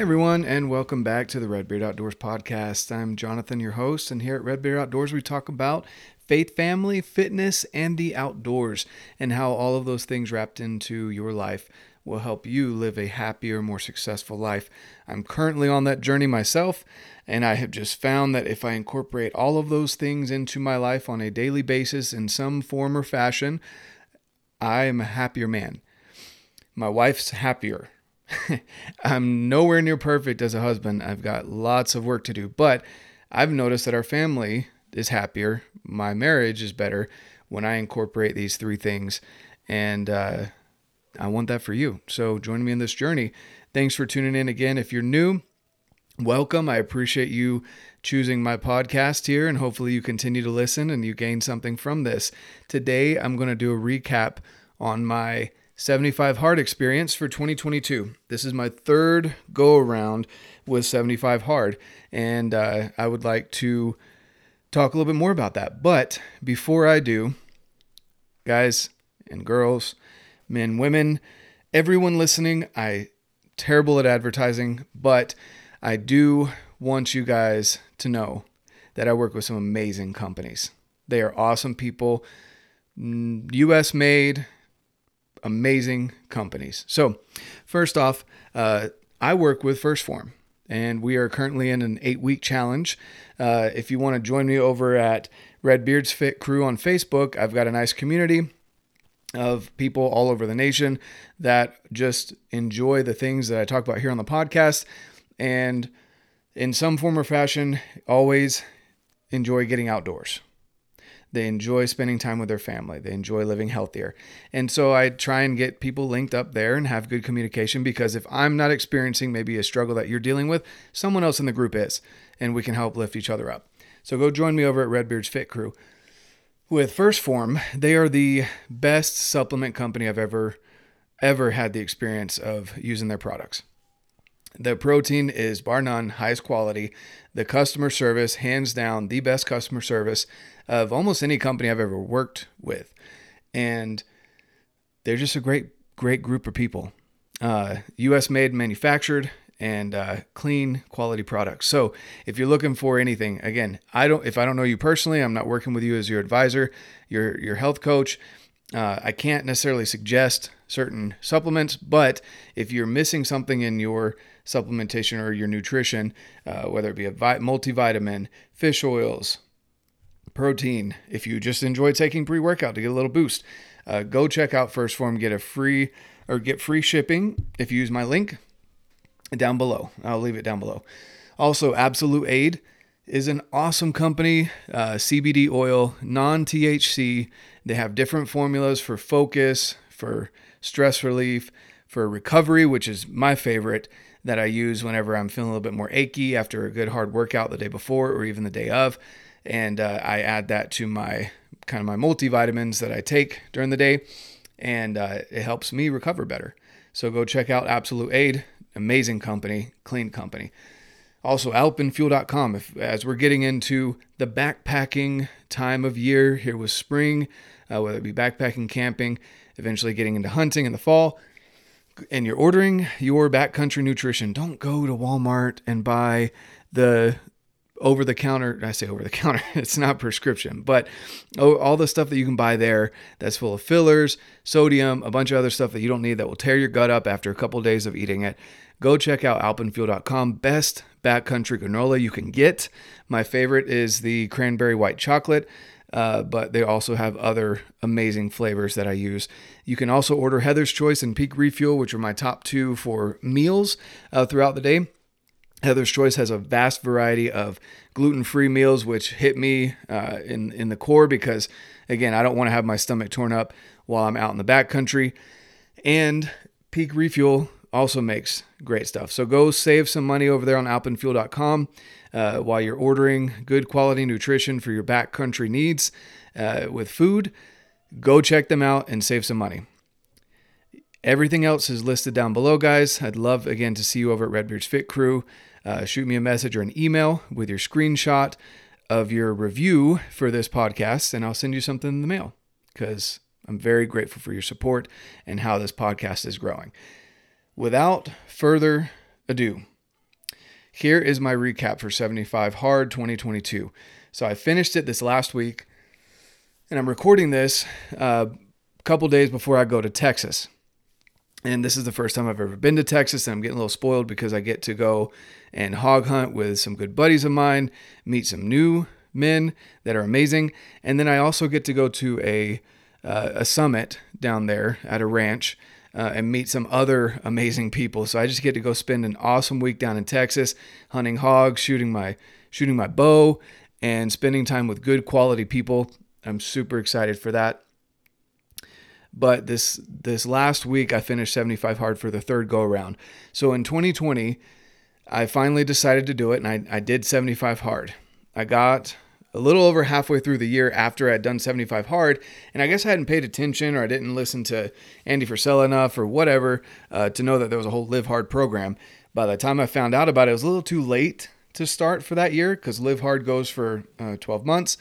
Everyone, and welcome back to the Redbeard Outdoors podcast. I'm Jonathan, your host, and here at Redbeard Outdoors, we talk about faith, family, fitness, and the outdoors, and how all of those things wrapped into your life will help you live a happier, more successful life. I'm currently on that journey myself, and I have just found that if I incorporate all of those things into my life on a daily basis in some form or fashion, I am a happier man. My wife's happier I'm nowhere near perfect as a husband. I've got lots of work to do, but I've noticed that our family is happier. My marriage is better when I incorporate these three things. And uh, I want that for you. So join me in this journey. Thanks for tuning in again. If you're new, welcome. I appreciate you choosing my podcast here, and hopefully you continue to listen and you gain something from this. Today, I'm going to do a recap on my 75 Hard experience for 2022. This is my third go around with 75 Hard, and uh, I would like to talk a little bit more about that. But before I do, guys and girls, men, women, everyone listening, I terrible at advertising, but I do want you guys to know that I work with some amazing companies. They are awesome people, US made, amazing companies. So, first off, uh, I work with 1st Form, and we are currently in an eight week challenge. Uh, if you want to join me over at Redbeard's Fit Crew on Facebook, I've got a nice community of people all over the nation that just enjoy the things that I talk about here on the podcast. And in some form or fashion, always enjoy getting outdoors. They enjoy spending time with their family. They enjoy living healthier. And so I try and get people linked up there and have good communication because if I'm not experiencing maybe a struggle that you're dealing with, someone else in the group is, and we can help lift each other up. So go join me over at Redbeard's Fit Crew. With 1st Form, they are the best supplement company I've ever ever had the experience of using their products. The protein is bar none, highest quality. The customer service, hands down, the best customer service of almost any company I've ever worked with. And they're just a great, great group of people. Uh, US made, manufactured, and uh, clean quality products. So if you're looking for anything, again, I don't, if I don't know you personally, I'm not working with you as your advisor, your, your health coach. Uh, I can't necessarily suggest certain supplements, but if you're missing something in your supplementation or your nutrition, uh, whether it be a multivitamin, fish oils, protein. If you just enjoy taking pre workout to get a little boost, uh, go check out 1st Form, Get a free or get free shipping if you use my link down below. I'll leave it down below. Also, Absolute Aid is an awesome company. Uh, CBD oil, non THC. They have different formulas for focus, for stress relief, for recovery, which is my favorite that I use whenever I'm feeling a little bit more achy after a good hard workout the day before or even the day of and uh, I add that to my kind of my multivitamins that I take during the day, and uh, it helps me recover better. So go check out Absolute Aid, amazing company, clean company. Also, alpenfuel.com. If, as we're getting into the backpacking time of year, here with spring, uh, whether it be backpacking, camping, eventually getting into hunting in the fall, and you're ordering your backcountry nutrition, don't go to Walmart and buy the over the counter i say over the counter it's not prescription but all the stuff that you can buy there that's full of fillers sodium a bunch of other stuff that you don't need that will tear your gut up after a couple of days of eating it. Go check out alpenfuel.com best backcountry granola you can get. My favorite is the cranberry white chocolate uh, but they also have other amazing flavors that I use. You can also order Heather's Choice and Peak Refuel, which are my top two for meals uh, throughout the day. Heather's Choice has a vast variety of gluten-free meals, which hit me uh, in in the core because, again, I don't want to have my stomach torn up while I'm out in the backcountry. And Peak Refuel also makes great stuff. So go save some money over there on alpenfuel.com uh, while you're ordering good quality nutrition for your backcountry needs uh, with food. Go check them out and save some money. Everything else is listed down below, guys. I'd love again to see you over at Redbeard's Fit Crew uh, shoot me a message or an email with your screenshot of your review for this podcast, and I'll send you something in the mail because I'm very grateful for your support and how this podcast is growing. Without further ado, here is my recap for 75 Hard 2022. So I finished it this last week, and I'm recording this uh, a couple days before I go to Texas. And this is the first time I've ever been to Texas, and I'm getting a little spoiled because I get to go and hog hunt with some good buddies of mine, meet some new men that are amazing, and then I also get to go to a uh, a summit down there at a ranch uh, and meet some other amazing people. So I just get to go spend an awesome week down in Texas, hunting hogs, shooting my shooting my bow, and spending time with good quality people. I'm super excited for that. But this this last week I finished 75 hard for the third go around. So in 2020, I finally decided to do it and I, I did 75 hard. I got a little over halfway through the year after I'd done 75 hard, and I guess I hadn't paid attention or I didn't listen to Andy Frisella enough or whatever uh, to know that there was a whole Live Hard program. By the time I found out about it, it was a little too late to start for that year because Live Hard goes for uh, 12 months.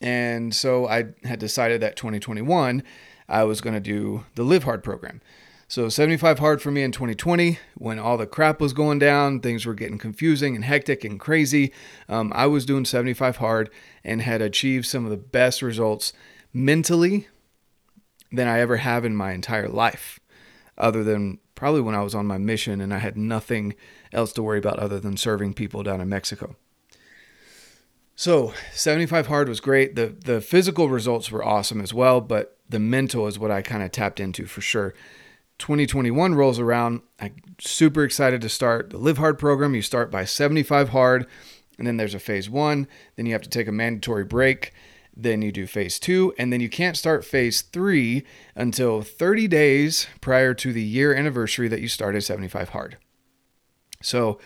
And so I had decided that 2021 I was going to do the Live Hard program. So 75 hard for me in 2020 when all the crap was going down, things were getting confusing and hectic and crazy. Um, I was doing 75 hard and had achieved some of the best results mentally than I ever have in my entire life, other than probably when I was on my mission and I had nothing else to worry about other than serving people down in Mexico. So 75 hard was great. The the physical results were awesome as well, but the mental is what I kind of tapped into for sure. 2021 rolls around, I'm super excited to start the Live Hard program. You start by 75 hard, and then there's a phase one. Then you have to take a mandatory break. Then you do phase two, and then you can't start phase three until 30 days prior to the year anniversary that you started 75 hard. So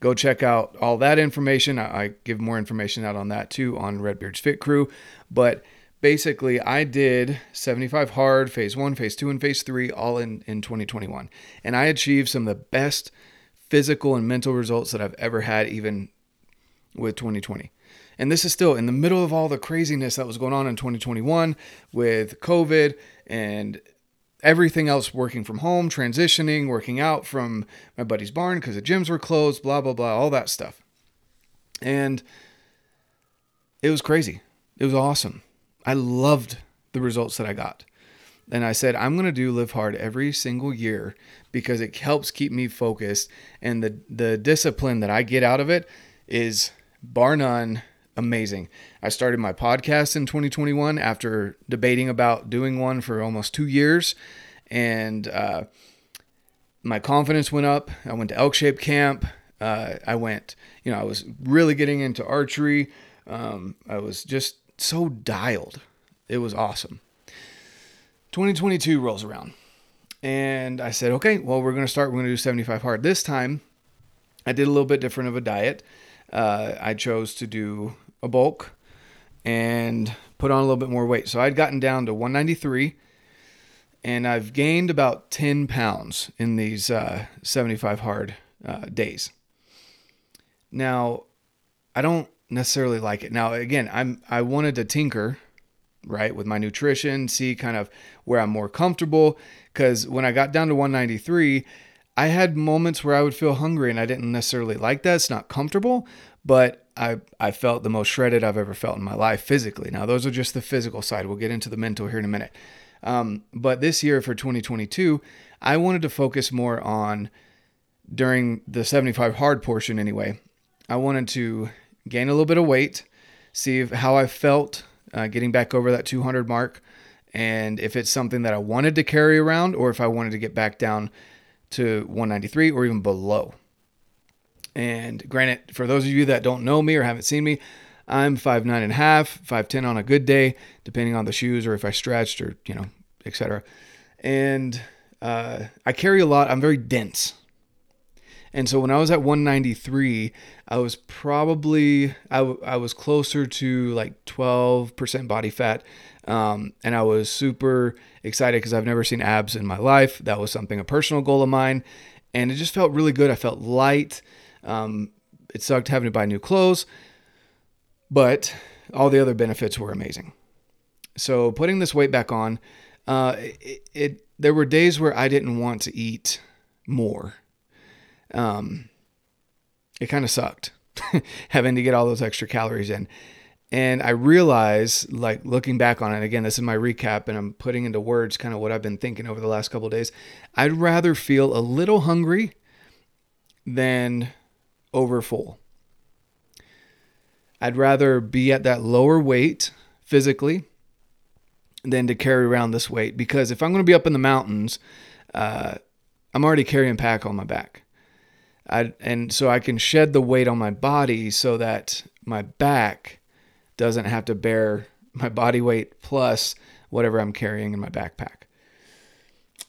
go check out all that information. I, give more information out on that too on Redbeard's Fit Crew. But basically I did 75 hard, phase one, phase two, and phase three all in, in 2021. And I achieved some of the best physical and mental results that I've ever had, even with 2020. And this is still in the middle of all the craziness that was going on in 2021 with COVID and everything else working from home, transitioning, working out from my buddy's barn because the gyms were closed, blah, blah, blah, all that stuff. And it was crazy. It was awesome. I loved the results that I got. And I said, I'm going to do Live Hard every single year because it helps keep me focused. And the, the discipline that I get out of it is bar none amazing. I started my podcast in 2021 after debating about doing one for almost two years. And uh, my confidence went up. I went to Elk Shape Camp. Uh, I went, you know, I was really getting into archery. Um, I was just so dialed. It was awesome. 2022 rolls around. And I said, okay, well, we're going to start. We're going to do 75 hard. This time, I did a little bit different of a diet. Uh, I chose to do a bulk and put on a little bit more weight. So I'd gotten down to 193 and I've gained about 10 pounds in these uh, 75 hard uh, days. Now, I don't necessarily like it. Now, again, I'm I wanted to tinker, right, with my nutrition, see kind of where I'm more comfortable. Because when I got down to 193, I had moments where I would feel hungry, and I didn't necessarily like that. It's not comfortable, but I I felt the most shredded I've ever felt in my life physically. Now, those are just the physical side. We'll get into the mental here in a minute. Um, but this year for 2022, I wanted to focus more on during the 75 hard portion anyway. I wanted to gain a little bit of weight, see how I felt uh, getting back over that 200 mark, and if it's something that I wanted to carry around or if I wanted to get back down to 193 or even below. And granted, for those of you that don't know me or haven't seen me, I'm five nine and a half, five ten on a good day, depending on the shoes or if I stretched or you know, etc. And uh, I carry a lot. I'm very dense. And so when I was at 193, I was probably I, w- I was closer to like 12% body fat. Um, and I was super excited because I've never seen abs in my life. That was something a personal goal of mine, and it just felt really good. I felt light. Um, it sucked having to buy new clothes, but all the other benefits were amazing. So putting this weight back on, uh, it, it there were days where I didn't want to eat more. Um, it kind of sucked having to get all those extra calories in. And I realize, like looking back on it, again, this is my recap, and I'm putting into words kind of what I've been thinking over the last couple days. I'd rather feel a little hungry than over full. I'd rather be at that lower weight physically than to carry around this weight because if I'm going to be up in the mountains, uh, I'm already carrying pack on my back. I, and so I can shed the weight on my body so that my back doesn't have to bear my body weight plus whatever I'm carrying in my backpack.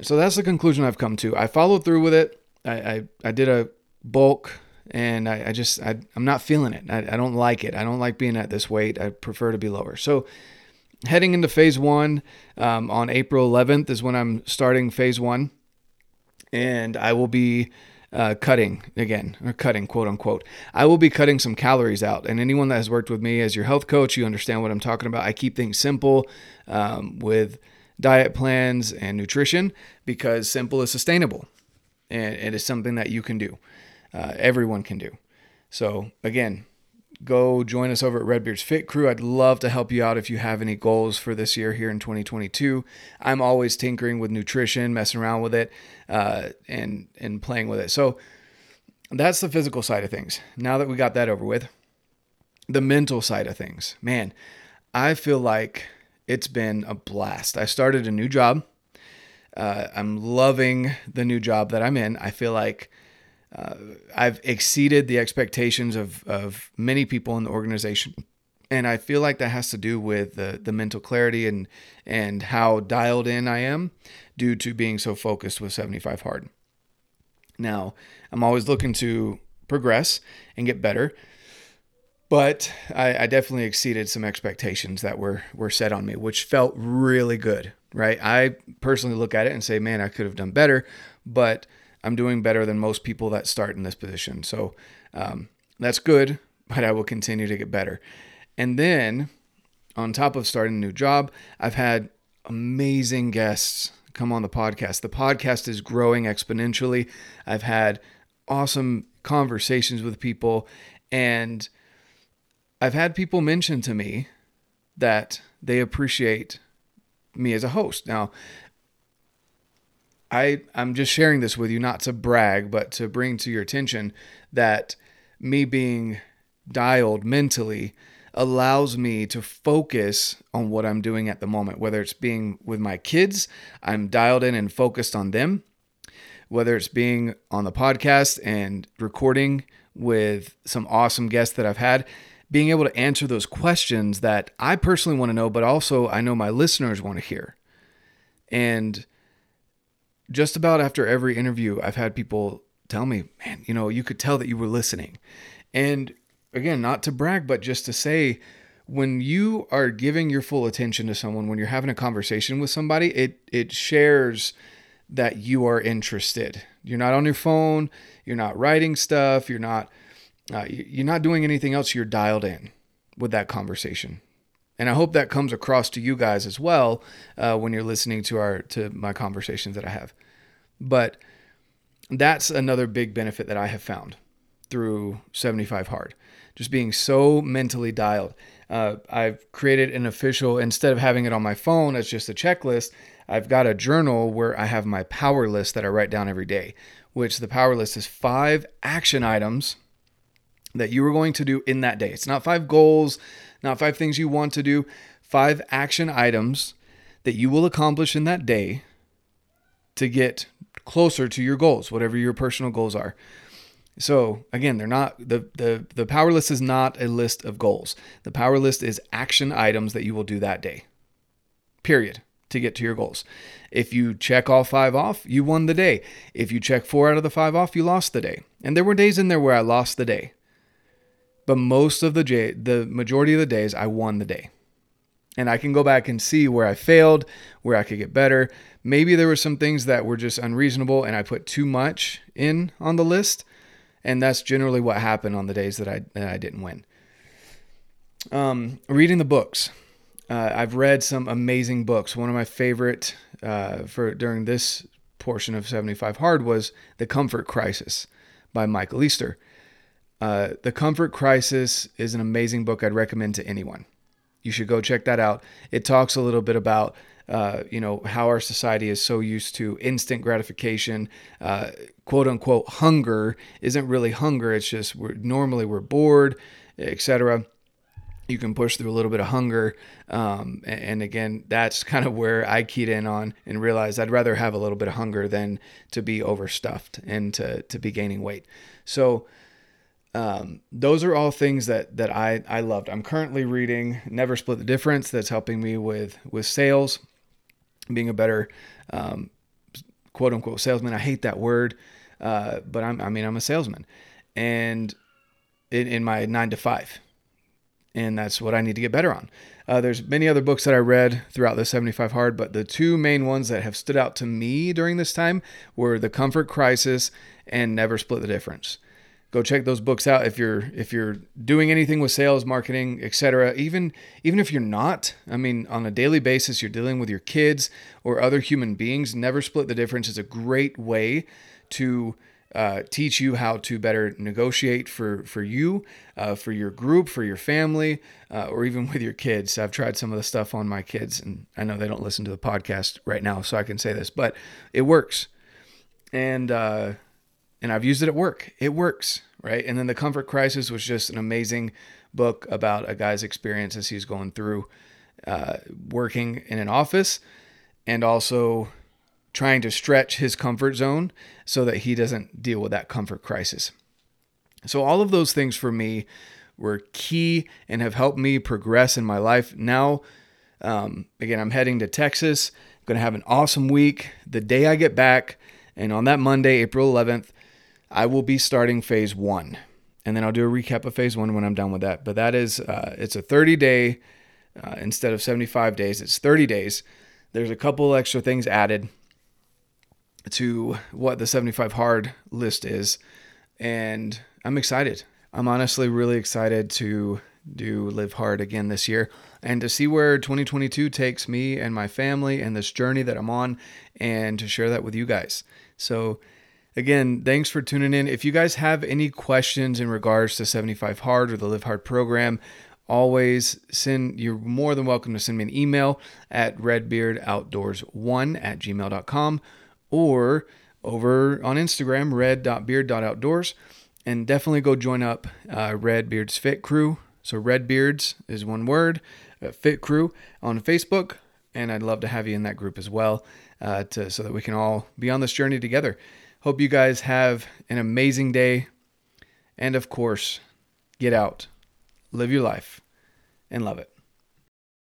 So that's the conclusion I've come to. I followed through with it. I, I, I did a bulk and I, I just, I, am not feeling it. I, I don't like it. I don't like being at this weight. I prefer to be lower. So heading into phase one um, on April 11th is when I'm starting phase one. And I will be uh, cutting again, or cutting, quote unquote. I will be cutting some calories out. And anyone that has worked with me as your health coach, you understand what I'm talking about. I keep things simple um, with diet plans and nutrition because simple is sustainable and it is something that you can do. Uh, everyone can do. So, again, go join us over at Redbeard's Fit Crew. I'd love to help you out if you have any goals for this year here in 2022. I'm always tinkering with nutrition, messing around with it, uh, and and playing with it. So that's the physical side of things. Now that we got that over with, the mental side of things, man, I feel like it's been a blast. I started a new job. Uh, I'm loving the new job that I'm in. I feel like uh, I've exceeded the expectations of, of many people in the organization. And I feel like that has to do with the, the mental clarity and, and how dialed in I am due to being so focused with 75 hard. Now, I'm always looking to progress and get better, but I, I, definitely exceeded some expectations that were were set on me, which felt really good. Right? I personally look at it and say, man, I could have done better, but I'm doing better than most people that start in this position. So um, that's good, but I will continue to get better. And then on top of starting a new job, I've had amazing guests come on the podcast. The podcast is growing exponentially. I've had awesome conversations with people, and I've had people mention to me that they appreciate me as a host. Now, I I'm just sharing this with you not to brag, but to bring to your attention that me being dialed mentally allows me to focus on what I'm doing at the moment, whether it's being with my kids, I'm dialed in and focused on them, whether it's being on the podcast and recording with some awesome guests that I've had, being able to answer those questions that I personally want to know, but also I know my listeners want to hear. And just about after every interview, I've had people tell me, man, you know, you could tell that you were listening. And again, not to brag, but just to say, when you are giving your full attention to someone, when you're having a conversation with somebody, it it shares that you are interested. You're not on your phone. You're not writing stuff. You're not uh, you're not doing anything else. You're dialed in with that conversation. And I hope that comes across to you guys as well uh, when you're listening to our to my conversations that I have. But that's another big benefit that I have found through 75 Hard, just being so mentally dialed. Uh, I've created an official instead of having it on my phone as just a checklist. I've got a journal where I have my power list that I write down every day, which the power list is five action items that you are going to do in that day. It's not five goals, not five things you want to do, five action items that you will accomplish in that day to get closer to your goals, whatever your personal goals are. So again, they're not the the the power list is not a list of goals. The power list is action items that you will do that day. Period. To get to your goals. If you check all five off, you won the day. If you check four out of the five off, you lost the day. And there were days in there where I lost the day. But most of the day, the majority of the days, I won the day. And I can go back and see where I failed, where I could get better. Maybe there were some things that were just unreasonable and I put too much in on the list. And that's generally what happened on the days that I, that I didn't win. Um, reading the books. Uh, I've read some amazing books. One of my favorite uh, for during this portion of 75 Hard was The Comfort Crisis by Michael Easter. Uh, the Comfort Crisis is an amazing book I'd recommend to anyone. You should go check that out. It talks a little bit about uh, you know how our society is so used to instant gratification, uh, quote unquote hunger isn't really hunger. It's just we're normally we're bored, etc. You can push through a little bit of hunger, um, and, and again, that's kind of where I keyed in on and realized I'd rather have a little bit of hunger than to be overstuffed and to to be gaining weight. So um, those are all things that that I I loved. I'm currently reading Never Split the Difference. That's helping me with with sales, being a better um, quote unquote salesman. I hate that word, uh, but I'm I mean I'm a salesman, and in, in my nine to five, and that's what I need to get better on. Uh, there's many other books that I read throughout the 75 Hard, but the two main ones that have stood out to me during this time were The Comfort Crisis and Never Split the Difference go check those books out if you're if you're doing anything with sales marketing etc even even if you're not i mean on a daily basis you're dealing with your kids or other human beings never split the difference. Is a great way to uh, teach you how to better negotiate for for you uh, for your group for your family uh, or even with your kids. I've tried some of the stuff on my kids and i know they don't listen to the podcast right now so i can say this but it works. And uh, and I've used it at work. It works, right? And then The Comfort Crisis was just an amazing book about a guy's experience as he's going through uh, working in an office and also trying to stretch his comfort zone so that he doesn't deal with that comfort crisis. So, all of those things for me were key and have helped me progress in my life. Now, um, again, I'm heading to Texas. I'm going to have an awesome week. The day I get back, and on that Monday, April 11th, I will be starting phase one, and then I'll do a recap of phase one when I'm done with that. But that is, uh, it's a 30 day uh, instead of 75 days. It's 30 days. There's a couple extra things added to what the 75 hard list is, and I'm excited. I'm honestly really excited to do live hard again this year and to see where 2022 takes me and my family and this journey that I'm on and to share that with you guys. So Again, thanks for tuning in. If you guys have any questions in regards to 75 Hard or the Live Hard program, always send you're more than welcome to send me an email at redbeardoutdoors1 at gmail.com or over on Instagram, red.beard.outdoors. And definitely go join up uh, Redbeard's Fit Crew. So Redbeards is one word, uh, Fit Crew on Facebook. And I'd love to have you in that group as well uh, to, so that we can all be on this journey together. Hope you guys have an amazing day. And of course, get out, live your life, and love it.